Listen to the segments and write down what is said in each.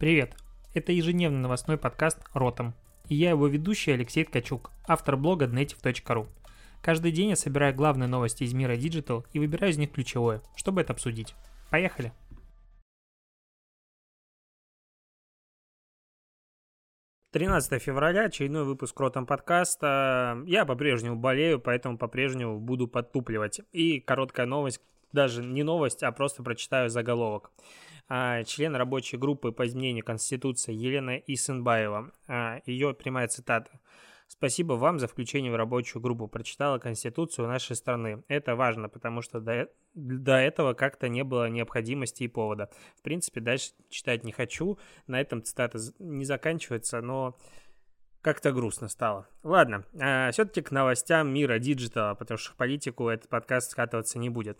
Привет! Это ежедневный новостной подкаст «Ротом». И я его ведущий Алексей Ткачук, автор блога Dnetiv.ru. Каждый день я собираю главные новости из мира Digital и выбираю из них ключевое, чтобы это обсудить. Поехали! Тринадцатое февраля, очередной выпуск Ротом подкаста. Я по-прежнему болею, поэтому по-прежнему буду подтупливать. И короткая новость, даже не новость, а просто прочитаю заголовок. А, член рабочей группы по изменению Конституции Елена Исенбаева. А, Ее прямая цитата. Спасибо вам за включение в рабочую группу. Прочитала Конституцию нашей страны. Это важно, потому что до, до этого как-то не было необходимости и повода. В принципе, дальше читать не хочу. На этом цитата не заканчивается, но как-то грустно стало. Ладно, а, все-таки к новостям мира диджитала, потому что в политику этот подкаст скатываться не будет.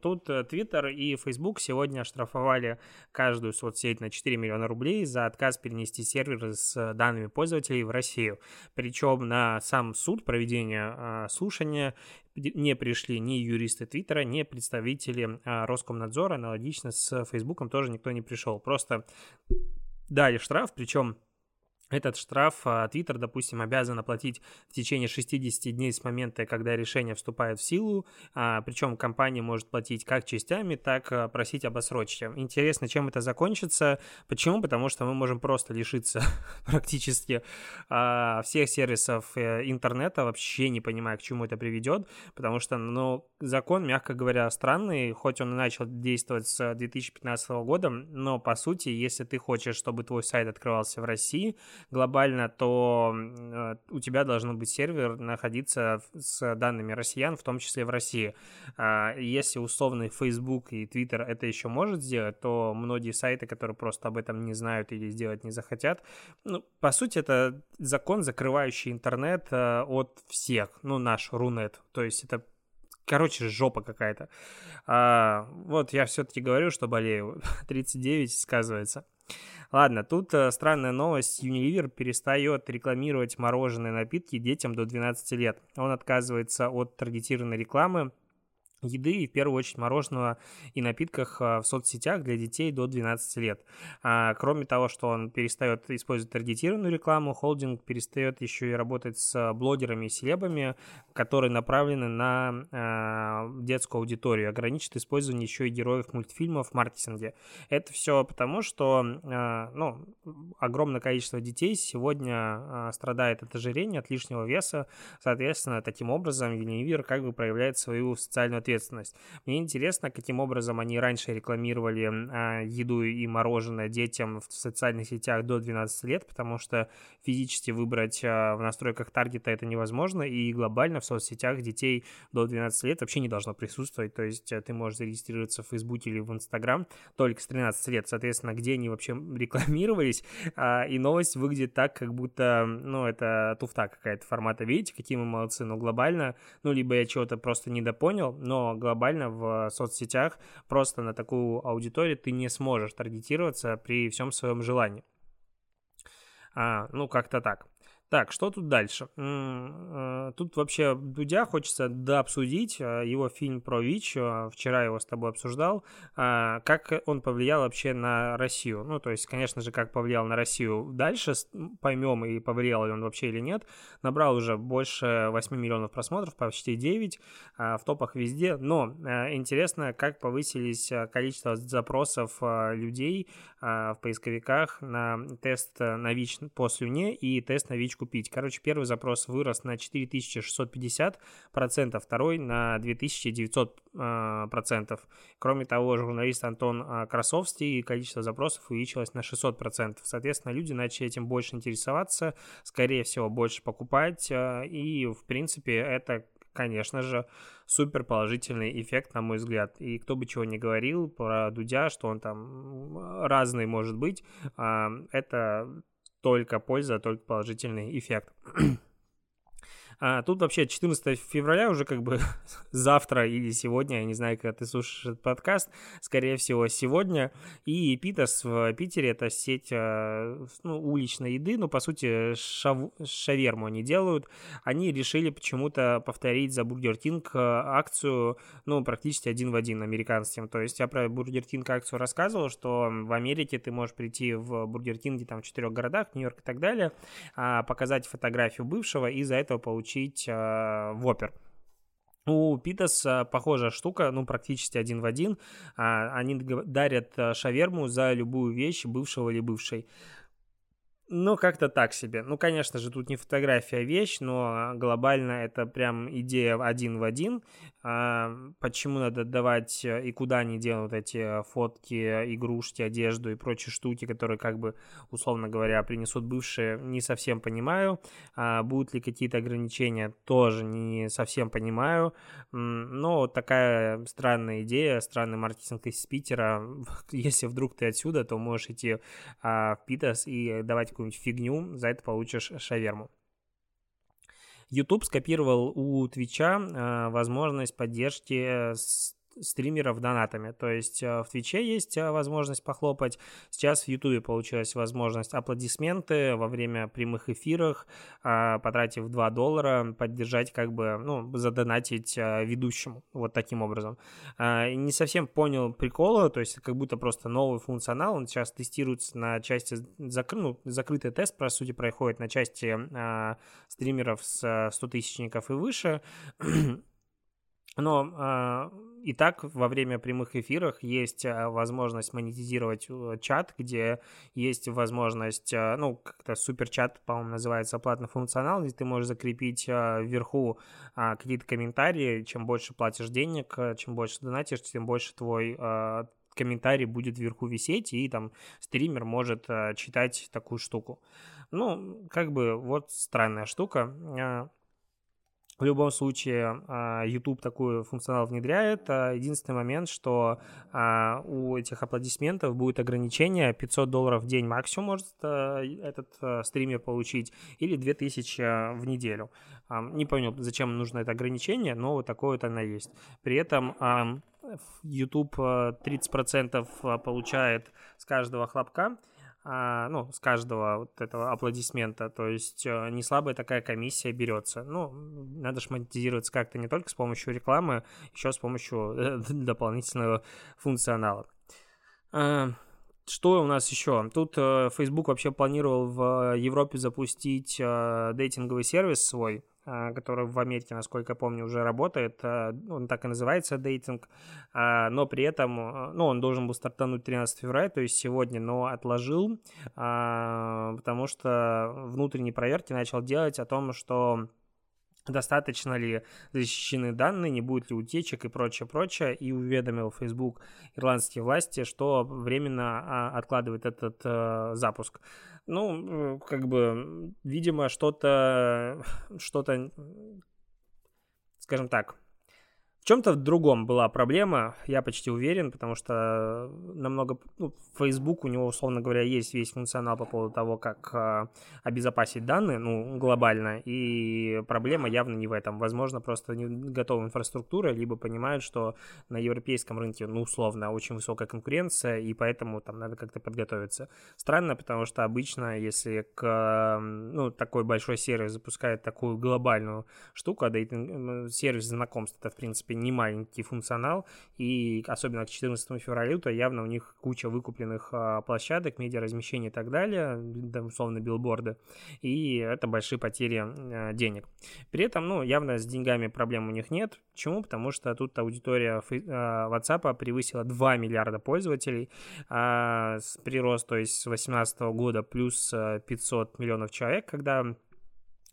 Тут э, Twitter и Facebook сегодня оштрафовали каждую соцсеть на 4 миллиона рублей за отказ перенести серверы с данными пользователей в Россию. Причем на сам суд проведения а, слушания не пришли ни юристы Твиттера, ни представители а, Роскомнадзора. Аналогично с Фейсбуком тоже никто не пришел. Просто дали штраф, причем этот штраф а, Twitter, допустим, обязан оплатить в течение 60 дней с момента, когда решение вступает в силу, а, причем компания может платить как частями, так а, просить об отсрочке. Интересно, чем это закончится. Почему? Потому что мы можем просто лишиться практически всех сервисов э, интернета, вообще не понимая, к чему это приведет, потому что, ну, закон, мягко говоря, странный, хоть он и начал действовать с 2015 года, но, по сути, если ты хочешь, чтобы твой сайт открывался в России, глобально, то э, у тебя должен быть сервер находиться с данными россиян, в том числе в России. А, если условный Facebook и Twitter это еще может сделать, то многие сайты, которые просто об этом не знают или сделать не захотят, ну, по сути, это закон, закрывающий интернет э, от всех, ну, наш Рунет, то есть это Короче, жопа какая-то. А, вот я все-таки говорю, что болею. 39 сказывается. Ладно, тут э, странная новость. Unilever перестает рекламировать мороженые напитки детям до 12 лет. Он отказывается от таргетированной рекламы еды и в первую очередь мороженого и напитках а, в соцсетях для детей до 12 лет. А, кроме того, что он перестает использовать таргетированную рекламу, холдинг перестает еще и работать с блогерами и селебами, которые направлены на а, детскую аудиторию, ограничит использование еще и героев мультфильмов в маркетинге. Это все потому, что а, ну, огромное количество детей сегодня а, страдает от ожирения, от лишнего веса, соответственно, таким образом Unilever как бы проявляет свою социальную ответственность ответственность. Мне интересно, каким образом они раньше рекламировали а, еду и мороженое детям в социальных сетях до 12 лет, потому что физически выбрать а, в настройках таргета это невозможно, и глобально в соцсетях детей до 12 лет вообще не должно присутствовать, то есть э, ты можешь зарегистрироваться в Facebook или в Instagram только с 13 лет, соответственно, где они вообще рекламировались, а, и новость выглядит так, как будто, ну, это туфта какая-то формата, видите, какие мы молодцы, но глобально, ну, либо я чего-то просто недопонял, но глобально в соцсетях просто на такую аудиторию ты не сможешь таргетироваться при всем своем желании. А, ну, как-то так. Так, что тут дальше? Э, тут вообще Дудя хочется дообсудить э, его фильм про ВИЧ. Э, вчера его с тобой обсуждал. Как он повлиял вообще на Россию? Ну, то есть, конечно же, как повлиял на Россию дальше, поймем, и повлиял ли он вообще или нет. Набрал уже больше 8 миллионов просмотров, почти 9, в топах везде. Но интересно, как повысились количество запросов людей в поисковиках на тест на ВИЧ по слюне и тест на ВИЧ купить. Короче, первый запрос вырос на 4650 процентов, второй на 2900 а, процентов. Кроме того, журналист Антон а, Красовский количество запросов увеличилось на 600 процентов. Соответственно, люди начали этим больше интересоваться, скорее всего, больше покупать, а, и, в принципе, это конечно же, супер положительный эффект, на мой взгляд. И кто бы чего ни говорил про Дудя, что он там разный может быть, это только польза, только положительный эффект. А тут вообще 14 февраля уже как бы завтра или сегодня, я не знаю, когда ты слушаешь этот подкаст, скорее всего сегодня. И Питас в Питере это сеть э, ну, уличной еды, ну по сути шав... шаверму они делают. Они решили почему-то повторить за Burger King э, акцию, ну практически один в один американским. То есть я про Burger King акцию рассказывал, что в Америке ты можешь прийти в Burger King е там в четырех городах, Нью-Йорк и так далее, а, показать фотографию бывшего и за этого получить э, Whopper. У Питас похожая штука, ну, практически один в один. А, они дарят э, шаверму за любую вещь бывшего или бывшей. Ну, как-то так себе. Ну, конечно же, тут не фотография, а вещь, но глобально это прям идея один в один. А, почему надо давать э, и куда они делают эти фотки, игрушки, одежду и прочие штуки, которые, как бы, условно говоря, принесут бывшие, не совсем понимаю. А, будут ли какие-то ограничения, тоже не совсем понимаю. Но такая странная идея, странный маркетинг из Питера. Если вдруг ты отсюда, то можешь идти а, в Питас и давать какую-нибудь фигню, за это получишь шаверму. YouTube скопировал у Твича э, возможность поддержки стримеров донатами. То есть э, в Твиче есть э, возможность похлопать. Сейчас в Ютубе получилась возможность аплодисменты во время прямых эфиров, э, потратив 2 доллара, поддержать как бы, ну, задонатить ведущему. Вот таким образом. Не совсем понял прикола, то есть как будто просто новый функционал. Он сейчас тестируется на части, ну, закрытый тест, по сути, проходит на части стримеров с 100 тысячников и выше. Но э, и так во время прямых эфиров есть э, возможность монетизировать э, чат, где есть возможность, э, ну, как-то суперчат, по-моему, называется платный функционал, где ты можешь закрепить э, вверху э, какие-то комментарии. Чем больше платишь денег, чем больше донатишь, тем больше твой э, комментарий будет вверху висеть, и там стример может э, читать такую штуку. Ну, как бы вот странная штука. В любом случае, а, YouTube такой функционал внедряет. А, единственный момент, что а, у этих аплодисментов будет ограничение 500 долларов в день максимум может этот стример получить или 2000 в неделю. Не понял, зачем нужно это ограничение, но вот такое вот оно есть. При этом YouTube 30% получает с каждого хлопка, ну, с каждого вот этого аплодисмента. То есть э, не слабая такая комиссия берется. Ну, надо же монетизироваться как-то не только с помощью рекламы, еще с помощью э, дополнительного функционала. А, что у нас еще? Тут э, Facebook вообще планировал в Европе запустить дейтинговый сервис свой, а, который в Америке, насколько я помню, уже работает. А, он так и называется дейтинг, а, но при этом, ну, он должен был стартануть 13 февраля, то есть сегодня, но отложил, потому что внутренние проверки начал делать о том, что достаточно ли защищены данные, не будет ли утечек и прочее, прочее, и уведомил Facebook ирландские власти, что временно откладывает этот э, запуск. Ну, как бы, видимо, что-то, что-то, скажем так, в чем-то в другом была проблема, я почти уверен, потому что намного... Ну, Facebook, у него, условно говоря, есть весь функционал по поводу того, как э, обезопасить данные, ну, глобально, и проблема явно не в этом. Возможно, просто не готова инфраструктура, либо понимают, что на европейском рынке, ну, условно, очень высокая конкуренция, и поэтому там надо как-то подготовиться. Странно, потому что обычно, если к, ну, такой большой сервис запускает такую глобальную штуку, а сервис знакомств, это, в принципе, принципе, не маленький функционал, и особенно к 14 февраля, то явно у них куча выкупленных а, площадок, медиаразмещения и так далее, условно, билборды, и это большие потери а, денег. При этом, ну, явно с деньгами проблем у них нет. Почему? Потому что тут аудитория а, WhatsApp превысила 2 миллиарда пользователей, а, прирост, то есть с 2018 года плюс 500 миллионов человек, когда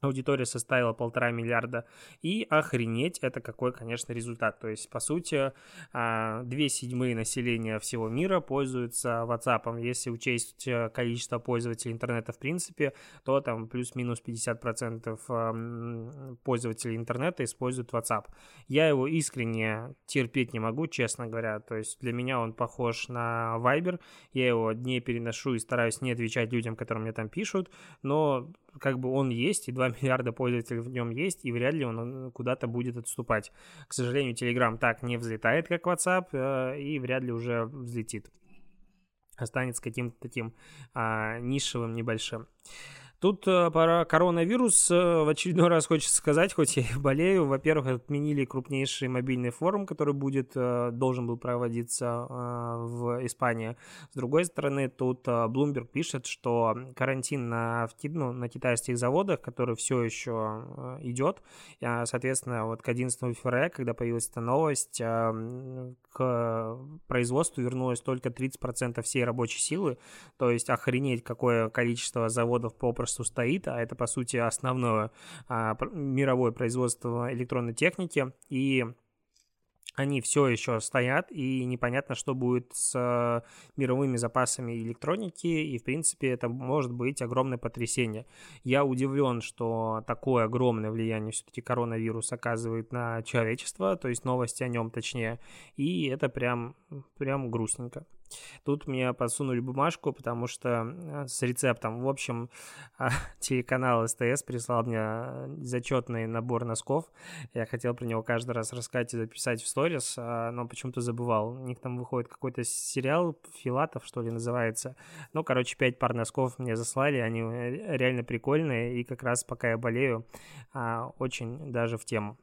аудитория составила полтора миллиарда. И охренеть, это какой, конечно, результат. То есть, по сути, а, две седьмые населения всего мира пользуются WhatsApp. Если учесть э, количество пользователей интернета в принципе, то там плюс-минус 50% пользователей интернета используют WhatsApp. Я его искренне терпеть не могу, честно говоря. То есть, для меня он похож на Viber. Я его не переношу и стараюсь не отвечать людям, которые мне там пишут. Но как бы он есть, и 2 миллиарда пользователей в нем есть, и вряд ли он куда-то будет отступать. К сожалению, Telegram так не взлетает, как WhatsApp, э, и вряд ли уже взлетит. Останется каким-то таким а, нишевым, небольшим. Тут э, про коронавирус э, в очередной раз хочется сказать, хоть я и болею. Во-первых, отменили крупнейший мобильный форум, который будет, э, должен был проводиться в Испании. С другой стороны, тут Bloomberg пишет, что карантин на, ну, на китайских заводах, который все еще идет, соответственно, вот к 11 февраля, когда появилась эта новость, к производству вернулось только 30% всей рабочей силы, то есть охренеть, какое количество заводов попросту государству стоит, а это, по сути, основное а, мировое производство электронной техники, и они все еще стоят, и непонятно, что будет с мировыми запасами электроники, и, в принципе, это может быть огромное потрясение. Я удивлен, что такое огромное влияние все-таки коронавирус оказывает на человечество, то есть новости о нем точнее, и это прям, прям грустненько. Тут мне подсунули бумажку, потому что с рецептом. В общем, а, телеканал СТС прислал мне зачетный набор носков. Я хотел про него каждый раз рассказать и записать в сторис, а, но почему-то забывал. У них там выходит какой-то сериал, Филатов, что ли, называется. Ну, короче, пять пар носков мне заслали, они э, реально прикольные, и как раз пока я болею, а, очень даже в тему.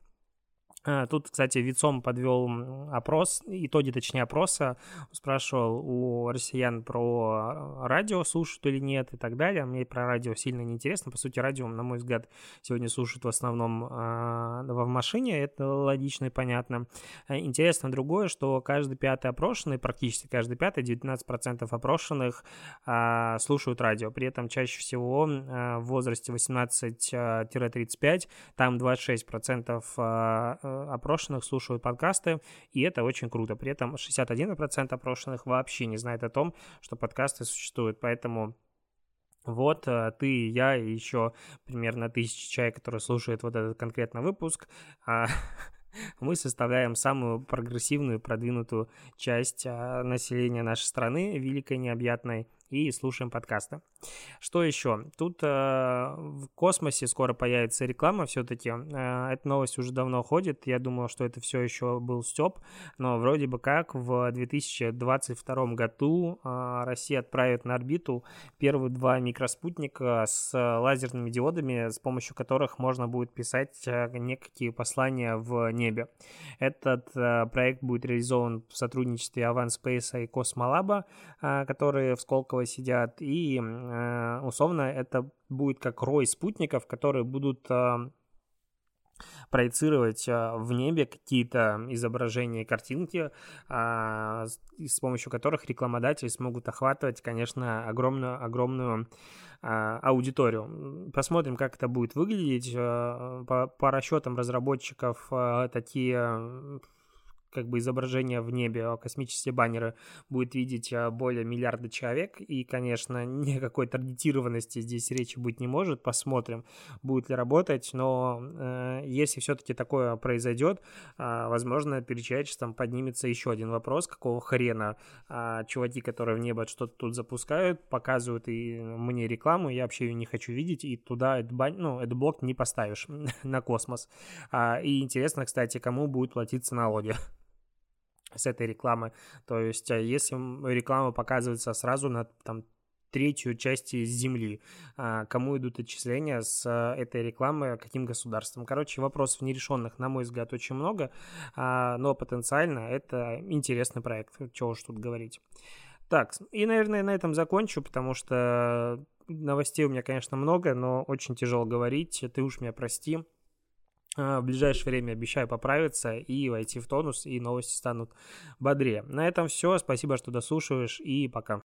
А, тут, кстати, Вицом подвел опрос, итоги, точнее, опроса. Спрашивал у россиян про радио, слушают или нет и так далее. Мне про радио сильно не интересно. По сути, радио, на мой взгляд, сегодня слушают в основном э, в машине. Это логично и понятно. А, интересно другое, что каждый пятый опрошенный, практически каждый пятый, 19% опрошенных слушают радио. При этом чаще всего в возрасте 18-35, там 26% э, Э, опрошенных слушают подкасты, и это очень круто. При этом 61% опрошенных вообще не знает о том, что подкасты существуют, поэтому вот э, ты, я и еще примерно тысячи человек, которые слушают вот этот конкретно выпуск, а, мы составляем самую прогрессивную, продвинутую часть а, населения нашей страны, великой, необъятной, и слушаем подкасты. Что еще? Тут э, в космосе скоро появится реклама все-таки. Э, эта новость уже давно ходит. Я думал, что это все еще был степ, но вроде бы как в 2022 году э, Россия отправит на орбиту первые два микроспутника с лазерными диодами, с помощью которых можно будет писать э, некие послания в небе. Этот э, проект будет реализован в сотрудничестве Avan Space и Космолаба, э, которые в Сколково Маковой сидят, и э, условно это будет как рой спутников, которые будут э, проецировать э, в небе какие-то изображения, картинки, с помощью которых рекламодатели смогут охватывать, конечно, огромную, огромную аудиторию. Посмотрим, как это будет выглядеть. По, по расчетам разработчиков такие как бы изображение в небе, а космические баннеры будет видеть а, более миллиарда человек, и, конечно, никакой таргетированности здесь речи быть не может, посмотрим, будет ли работать, но э, если все-таки такое произойдет, э, возможно, перед человечеством поднимется еще один вопрос, какого хрена э, чуваки, которые в небо что-то тут запускают, показывают и мне рекламу, я вообще ее не хочу видеть, и туда ну, этот блок не поставишь на космос. А, и интересно, кстати, кому будет платиться налоги с этой рекламы. То есть, а если реклама показывается сразу на там, третью часть Земли. А, кому идут отчисления с а, этой рекламы, каким государством? Короче, вопросов нерешенных, на мой взгляд, очень много, но потенциально это интересный проект, чего уж тут говорить. Так, и, наверное, на этом закончу, потому что новостей у меня, конечно, много, но очень тяжело говорить, ты уж меня прости. А, в ближайшее время обещаю поправиться и войти в тонус, и новости станут бодрее. На этом все. Спасибо, что дослушиваешь, и пока.